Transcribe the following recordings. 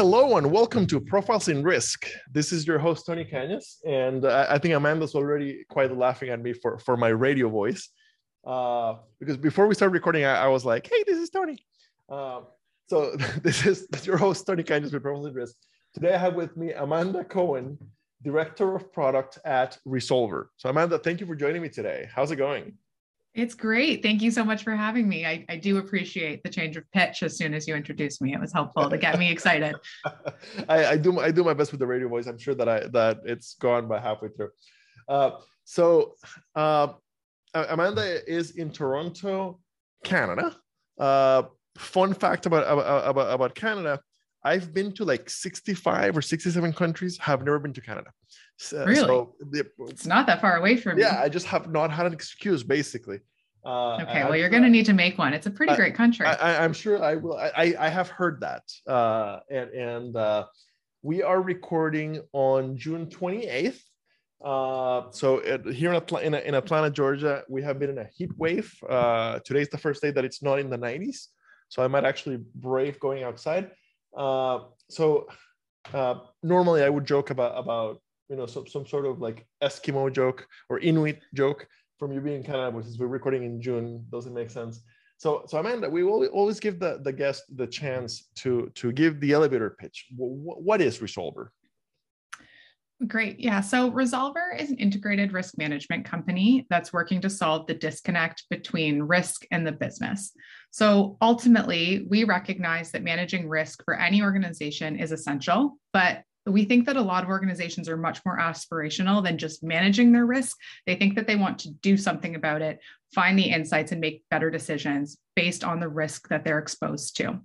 hello and welcome to Profiles in Risk. This is your host, Tony Cañas, and uh, I think Amanda's already quite laughing at me for, for my radio voice. Uh, because before we started recording, I, I, was like, hey, this is Tony. Uh, so this is your host, Tony Cañas with Profiles in Risk. Today I have with me Amanda Cohen, Director of Product at Resolver. So Amanda, thank you for joining me today. How's it going? It's great. Thank you so much for having me. I, I do appreciate the change of pitch as soon as you introduced me. It was helpful to get me excited. I, I, do I do my best with the radio voice. I'm sure that I that it's gone by halfway through. Uh, so uh, Amanda is in Toronto, Canada. Uh, fun fact about, about about Canada: I've been to like 65 or 67 countries. Have never been to Canada. So, really? So, it's not that far away from yeah, me. Yeah, I just have not had an excuse, basically. Uh, okay, well, you're going to need to make one. It's a pretty I, great country. I, am sure I will. I, I have heard that, uh, and and uh, we are recording on June 28th. Uh, so it, here in Atlanta, in, in, Atlanta, Georgia, we have been in a heat wave. Uh, today's the first day that it's not in the 90s, so I might actually brave going outside. Uh, so uh, normally I would joke about about you know some, some sort of like eskimo joke or inuit joke from you being Canada, which is we're recording in June, doesn't make sense. So, so Amanda, we will always give the, the guest the chance to to give the elevator pitch. what, what is Resolver? Great. Yeah. So Resolver is an integrated risk management company that's working to solve the disconnect between risk and the business. So ultimately, we recognize that managing risk for any organization is essential, but we think that a lot of organizations are much more aspirational than just managing their risk. They think that they want to do something about it, find the insights, and make better decisions based on the risk that they're exposed to.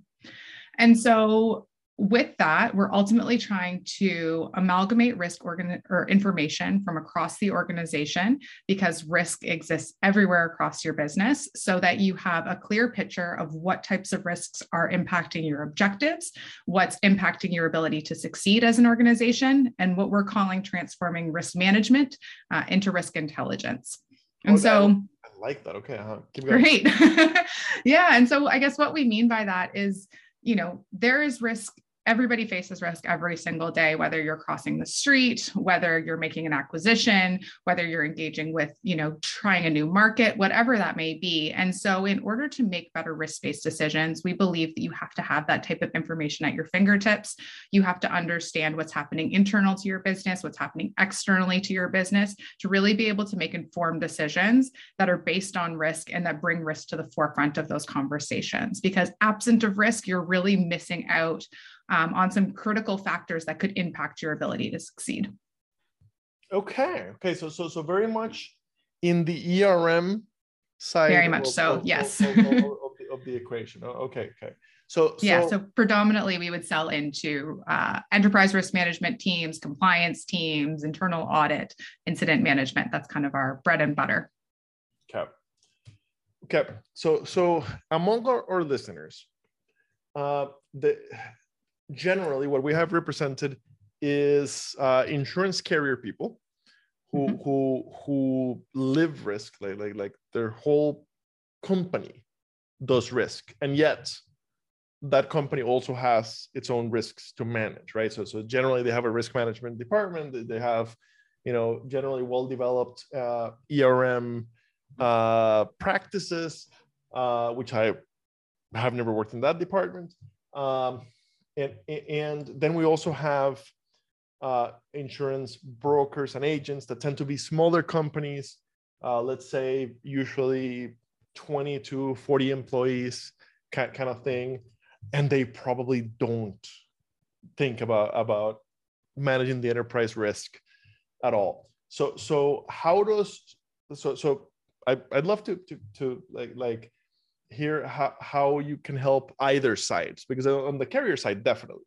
And so with that, we're ultimately trying to amalgamate risk organ- or information from across the organization because risk exists everywhere across your business so that you have a clear picture of what types of risks are impacting your objectives, what's impacting your ability to succeed as an organization, and what we're calling transforming risk management uh, into risk intelligence. And so, I like that. Okay. Uh-huh. Great. yeah. And so, I guess what we mean by that is, you know, there is risk everybody faces risk every single day whether you're crossing the street whether you're making an acquisition whether you're engaging with you know trying a new market whatever that may be. And so in order to make better risk-based decisions we believe that you have to have that type of information at your fingertips. You have to understand what's happening internal to your business what's happening externally to your business to really be able to make informed decisions that are based on risk and that bring risk to the forefront of those conversations. Because absent of risk you're really missing out um, on some critical factors that could impact your ability to succeed. Okay. Okay. So so so very much in the ERM side. Very much of, so. Of, yes. Of, the, of, the, equation. Oh, okay. Okay. So, so, yeah, so predominantly we would sell into uh, enterprise risk management teams, compliance teams, internal audit, incident management. That's kind of our bread and butter. Okay. Okay. So, so among our, our listeners, uh, the generally what we have represented is uh, insurance carrier people who mm-hmm. who who live risk like, like like their whole company does risk. And yet that company also has its own risks to manage right? So so generally they have a risk management department. They have you know generally well developed uh, erm uh, practices uh, which i have never worked in that department. Um, and, and then we also have uh, insurance brokers and agents that tend to be smaller companies, uh, let's say usually 20 to 40 employees kind, kind of thing. And they probably don't think about, about managing the enterprise risk at all. So, so how does, so, so I, I'd love to, to, to like, like hear how, how you can help either sides because on the carrier side definitely.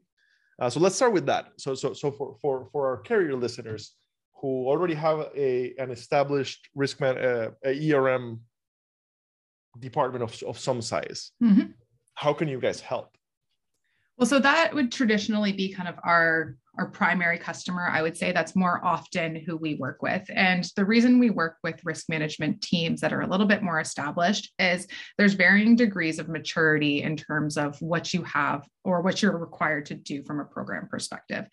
Uh, so let's start with that. So so so for for for our carrier listeners who already have a an established risk man uh, a erm department of, of some size mm-hmm. how can you guys help? Well so that would traditionally be kind of our our primary customer, I would say that's more often who we work with. And the reason we work with risk management teams that are a little bit more established is there's varying degrees of maturity in terms of what you have or what you're required to do from a program perspective.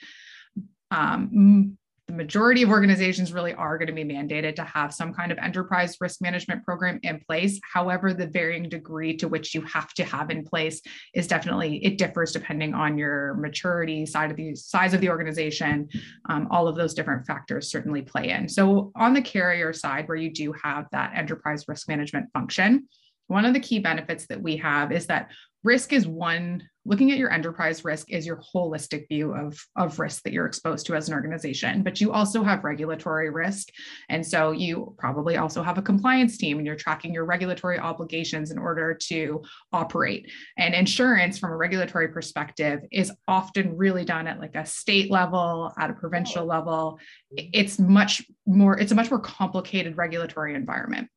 Um, the majority of organizations really are going to be mandated to have some kind of enterprise risk management program in place. However, the varying degree to which you have to have in place is definitely it differs depending on your maturity, side of the size of the organization. Um, all of those different factors certainly play in. So on the carrier side, where you do have that enterprise risk management function, one of the key benefits that we have is that risk is one looking at your enterprise risk is your holistic view of, of risk that you're exposed to as an organization but you also have regulatory risk. And so you probably also have a compliance team and you're tracking your regulatory obligations in order to operate. And insurance from a regulatory perspective is often really done at like a state level at a provincial level. It's much more it's a much more complicated regulatory environment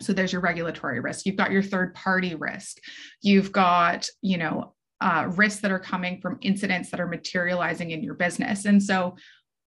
so there's your regulatory risk. You've got your third party risk. You've got, you know, uh, risks that are coming from incidents that are materializing in your business. And so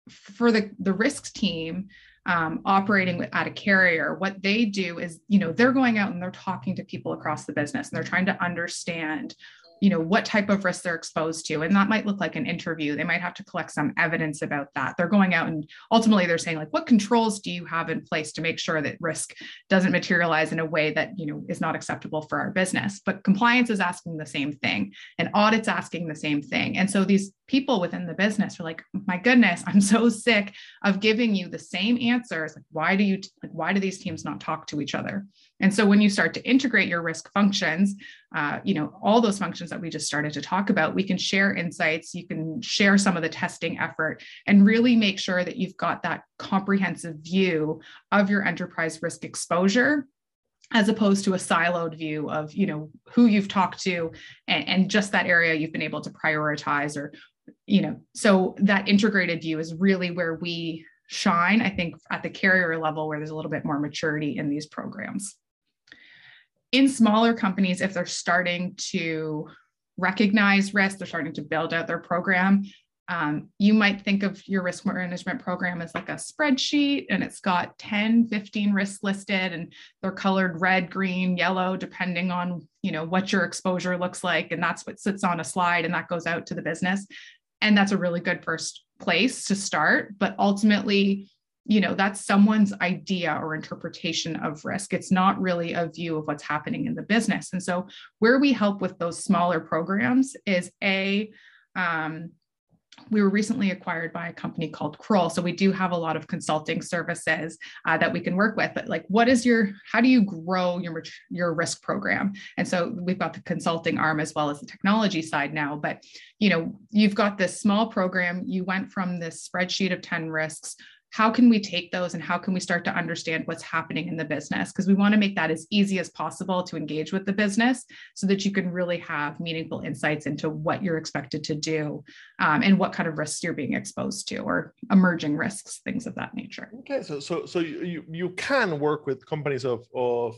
for the, the risks team, um, operating at a carrier, what they do is, you know, they're going out and they're talking to people across the business and they're trying to understand you know what type of risk they're exposed to. And that might look like an interview. They might have to collect some evidence about that. They're going out and ultimately they're saying like what controls do you have in place to make sure that risk doesn't materialize in a way that you know is not acceptable for our business? But compliance is asking the same thing and audits asking the same thing. And so these people within the business are like my goodness i'm so sick of giving you the same answers. Like why do you like why do these teams not talk to each other? And so when you start to integrate your risk functions, uh, you know, all those functions that we just started to talk about, we can share insights, you can share some of the testing effort and really make sure that you've got that comprehensive view of your enterprise risk exposure as opposed to a siloed view of you know who you've talked to and, and, just that area you've been able to prioritize or you know. So that integrated view is really where we shine i think at the carrier level where there's a little bit more maturity in these programs in smaller companies, if they're starting to recognize risk, they're starting to build out their program, um, you might think of your risk management program as like a spreadsheet and it's got 10 15 risks listed and they're colored red green yellow depending on you know what your exposure looks like. And that's what sits on a slide and that goes out to the business. And that's a really good first place to start. But ultimately you know that's someone's idea or interpretation of risk it's not really a view of what's happening in the business and so where we help with those smaller programs is a um, we were recently acquired by a company called Kroll. So we do have a lot of consulting services uh, that we can work with. But like, what is your, how do you grow your, your risk program? And so we've got the consulting arm as well as the technology side now. But, you know, you've got this small program, you went from this spreadsheet of 10 risks how can we take those and how can we start to understand what's happening in the business? Because we want to make that as easy as possible to engage with the business so that you can really have meaningful insights into what you're expected to do um, and what kind of risks you're being exposed to or emerging risks things of that nature. Okay so so so you you can work with companies of of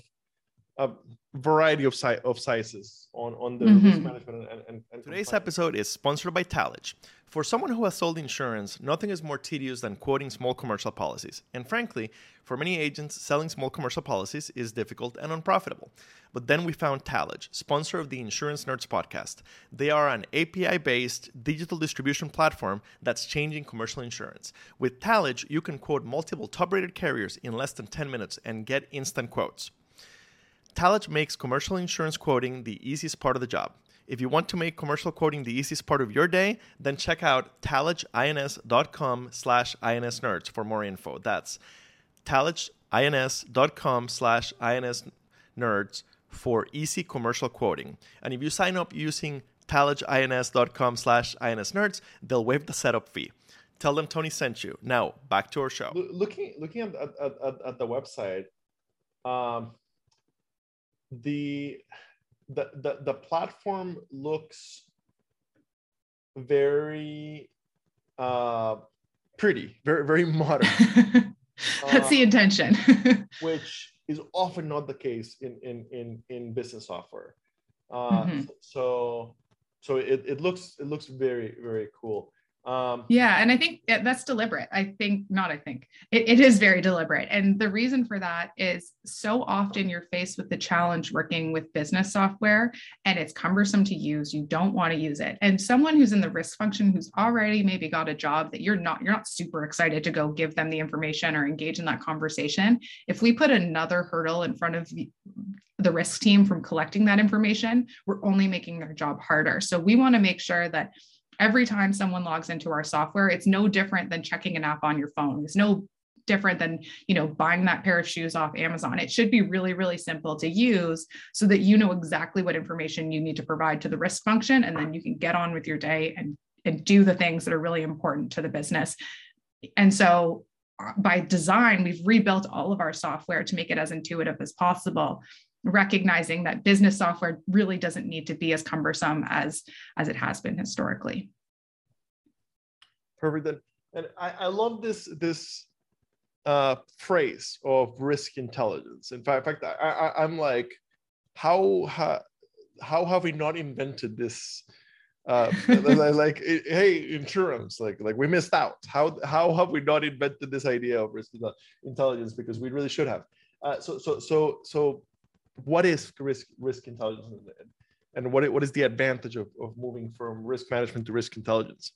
a variety of, si- of sizes on, on the mm-hmm. risk management and, and, and today's episode is sponsored by Talage. For someone who has sold insurance, nothing is more tedious than quoting small commercial policies. And frankly, for many agents, selling small commercial policies is difficult and unprofitable. But then we found Talage, sponsor of the Insurance Nerds podcast. They are an API based digital distribution platform that's changing commercial insurance. With Talage, you can quote multiple top rated carriers in less than 10 minutes and get instant quotes. Talage makes commercial insurance quoting the easiest part of the job. If you want to make commercial quoting the easiest part of your day, then check out talageins.com slash insnerds for more info. That's talageins.com slash insnerds for easy commercial quoting. And if you sign up using talageins.com slash insnerds, they'll waive the setup fee. Tell them Tony sent you. Now, back to our show. Looking, looking at, at, at, at the website, um, the the the, the platform looks very uh pretty very very modern. That's uh, the intention. which is often not the case in in in, in business software. Uh mm-hmm. so so it, it looks it looks very very cool Um, yeah, and I think that's deliberate. I think not. I think it, it is very deliberate, and the reason for that is so often you're faced with the challenge working with business software, and it's cumbersome to use. You don't want to use it, and someone who's in the risk function who's already maybe got a job that you're not you're not super excited to go give them the information or engage in that conversation. If we put another hurdle in front of the risk team from collecting that information, we're only making their job harder. So we want to make sure that every time someone logs into our software it's no different than checking an app on your phone. It's no different than you know buying that pair of shoes off amazon. It should be really really simple to use so that you know exactly what information you need to provide to the risk function and then you can get on with your day and and do the things that are really important to the business. And so uh, by design we've rebuilt all of our software to make it as intuitive as possible recognizing that business software really doesn't need to be as cumbersome as as it has been historically. Perfect and I, I love this this uh, phrase of risk intelligence. In fact, in fact I, I, i'm like how, how how have we not invented this uh, like hey insurance like like we missed out. How how have we not invented this idea of risk intelligence because we really should have? Uh, so so so so what is risk risk intelligence and what, what is the advantage of, of moving from risk management to risk intelligence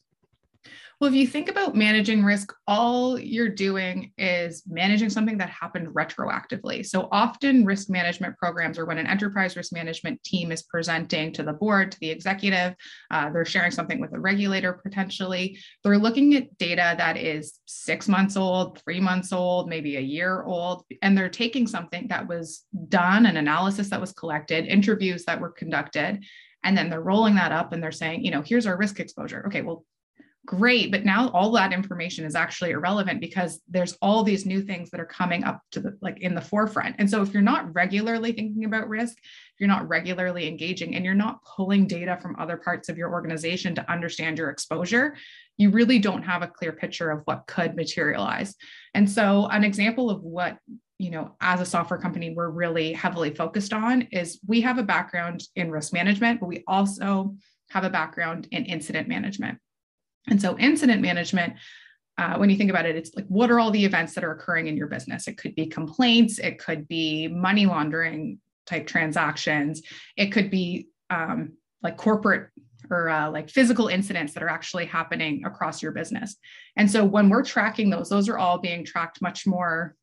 well, if you think about managing risk, all you're doing is managing something that happened retroactively. So often, risk management programs, or when an enterprise risk management team is presenting to the board, to the executive, uh, they're sharing something with a regulator potentially. They're looking at data that is six months old, three months old, maybe a year old, and they're taking something that was done, an analysis that was collected, interviews that were conducted, and then they're rolling that up and they're saying, you know, here's our risk exposure. Okay, well, great but now all that information is actually irrelevant because there's all these new things that are coming up to the like in the forefront. And so if you're not regularly thinking about risk you're not regularly engaging and you're not pulling data from other parts of your organization to understand your exposure you really don't have a clear picture of what could materialize. And so an example of what you know as a software company we're really heavily focused on is we have a background in risk management but we also have a background in incident management and so, incident management, uh, when you think about it, it's like, what are all the events that are occurring in your business? It could be complaints, it could be money laundering type transactions, it could be um, like corporate or uh, like physical incidents that are actually happening across your business. And so, when we're tracking those, those are all being tracked much more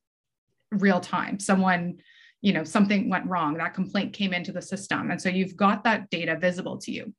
real time. Someone you know something went wrong that complaint came into the system and so you've got that data visible to you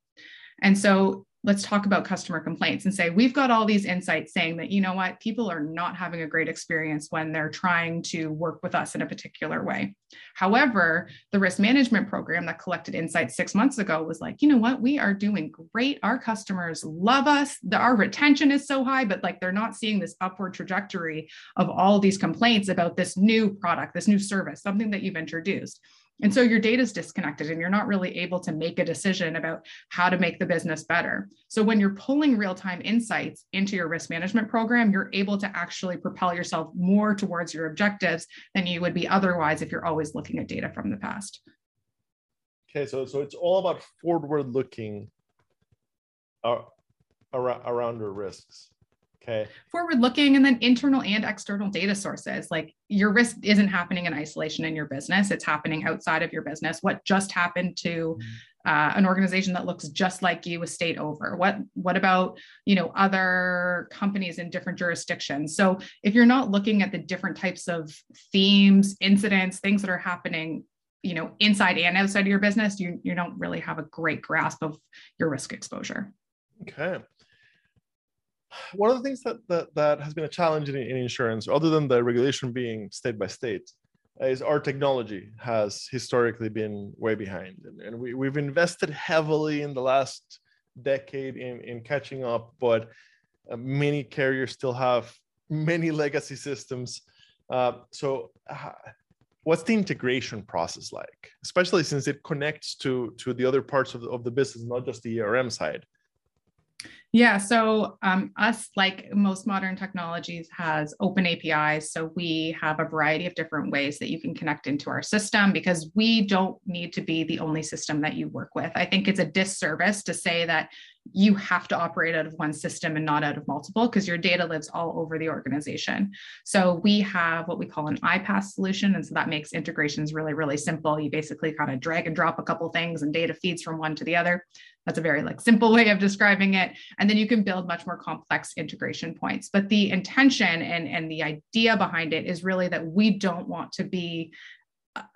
and so let's talk about customer complaints and say we've got all these insights saying that you know what? People are not having a great experience when they're trying to work with us in a particular way. However the risk management program that collected insights six months ago was like you know what? We are doing great. Our customers love us. The, our retention is so high but like they're not seeing this upward trajectory of all these complaints about this new product this new service something that you've introduced and so your data is disconnected and you're not really able to make a decision about how to make the business better. So when you're pulling real time insights into your risk management program, you're able to actually propel yourself more towards your objectives than you would be otherwise if you're always looking at data from the past. Okay, so, so it's all about forward looking uh, around, around your risks. Okay. Forward looking and then internal and external data sources. Like your risk isn't happening in isolation in your business, it's happening outside of your business. What just happened to mm-hmm. uh, an organization that looks just like you a state over? What what about you know other companies in different jurisdictions? So if you're not looking at the different types of themes, incidents, things that are happening you know inside and outside of your business you, you don't really have a great grasp of your risk exposure okay one of the things that that, that has been a challenge in, in insurance, other than the regulation being state by state, is our technology has historically been way behind, and, and we, we've invested heavily in the last decade in, in catching up, but uh, many carriers still have many legacy systems. Uh, so, uh, what's the integration process like, especially since it connects to to the other parts of the, of the business, not just the ERM side? Yeah, so um, us, like most modern technologies, has open APIs. So we have a variety of different ways that you can connect into our system because we don't need to be the only system that you work with. I think it's a disservice to say that you have to operate out of one system and not out of multiple because your data lives all over the organization. So we have what we call an iPaaS solution. And so that makes integrations really, really simple. You basically kind of drag and drop a couple things and data feeds from one to the other. That's a very like simple way of describing it. And then you can build much more complex integration points. But the intention and, and the idea behind it is really that we don't want to be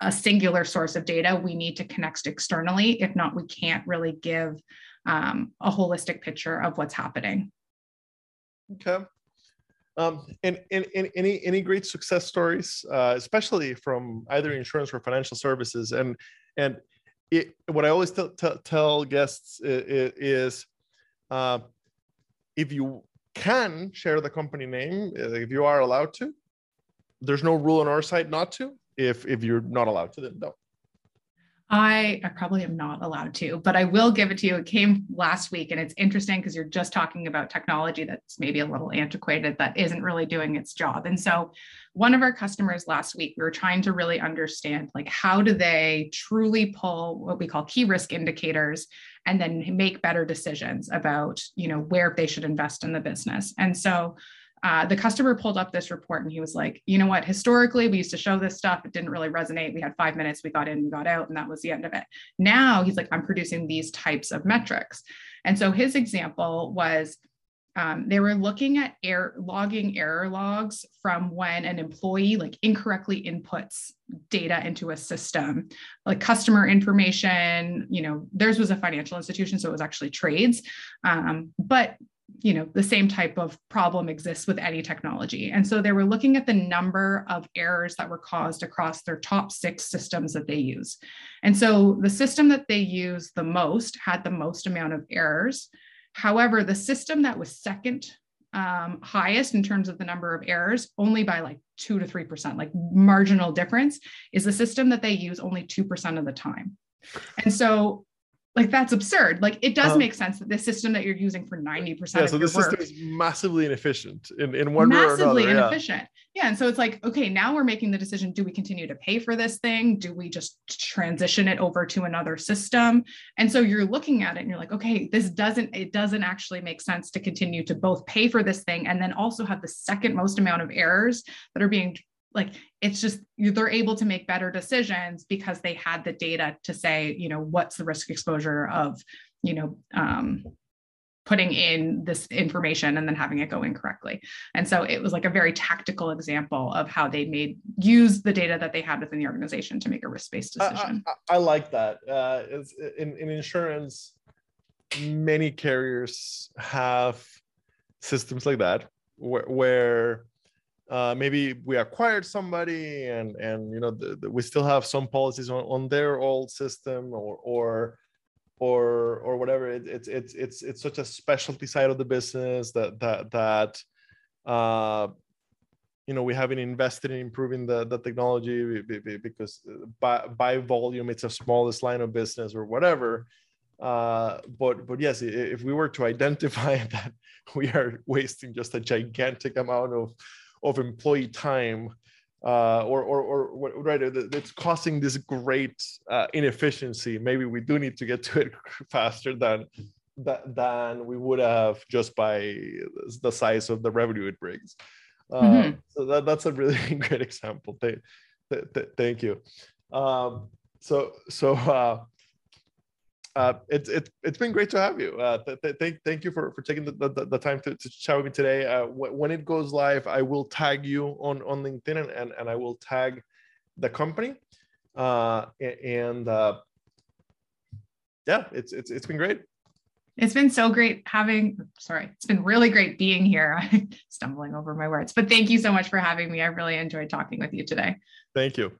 a singular source of data. We need to connect externally. If not, we can't really give um, a holistic picture of what's happening. Okay. Um, and, and, and, any any great success stories, uh, especially from either insurance or financial services, and and it, what I always t- t- tell guests is, is uh, if you can share the company name, uh, if you are allowed to, there's no rule on our side not to. If if you're not allowed to, then don't. I, I probably am not allowed to, but I will give it to you. It came last week, and it's interesting because you're just talking about technology that's maybe a little antiquated that isn't really doing its job. And so, one of our customers last week, we were trying to really understand like how do they truly pull what we call key risk indicators and then make better decisions about you know where they should invest in the business. And so uh, the customer pulled up this report and he was like, you know what, historically, we used to show this stuff. It didn't really resonate. We had five minutes, we got in, we got out, and that was the end of it. Now he's like, I'm producing these types of metrics. And so his example was um, they were looking at air logging error logs from when an employee like incorrectly inputs data into a system like customer information you know theirs was a financial institution so it was actually trades um, but you know the same type of problem exists with any technology. And so they were looking at the number of errors that were caused across their top six systems that they use. And so the system that they use the most had the most amount of errors. However the system that was second um, highest in terms of the number of errors only by like 2 to 3% like marginal difference is the system that they use only 2% of the time. And so like that's absurd. Like it does um, make sense that this system that you're using for 90% of the yeah, so this system is massively inefficient in, in one massively another, Massively inefficient. Yeah. yeah and so it's like okay now we're making the decision do we continue to pay for this thing? Do we just transition it over to another system? And so you're looking at it and you're like okay this doesn't it doesn't actually make sense to continue to both pay for this thing and then also have the second most amount of errors that are being like it's just they're able to make better decisions because they had the data to say you know what's the risk exposure of you know um, putting in this information and then having it go incorrectly and so it was like a very tactical example of how they made use the data that they had within the organization to make a risk-based decision i, I, I like that. Uh, in, in insurance many carriers have systems like that where, where uh, maybe we acquired somebody and and you know the, the, we still have some policies on, on their old system or or or or whatever. It, it's it's it's it's such a specialty side of the business that that that uh you know we haven't invested in improving the, the technology because uh, by, by volume it's a smallest line of business or whatever. Uh, but but yes if we were to identify that we are wasting just a gigantic amount of of employee time uh, or, or, or right, it's causing this great uh, inefficiency. Maybe we do need to get to it faster than than we would have just by the size of the revenue it brings. Uh, mm-hmm. So that, that's a really great example. Thank, thank you. Um, so so uh, uh, it's it's it's been great to have you. Uh, th- th- thank thank you for for taking the, the, the time to, to chat with me today. Uh, w- when it goes live, I will tag you on on LinkedIn and and, and I will tag the company. Uh, and uh, yeah, it's it's it's been great. It's been so great having. Sorry, it's been really great being here. I'm stumbling over my words, but thank you so much for having me. I really enjoyed talking with you today. Thank you.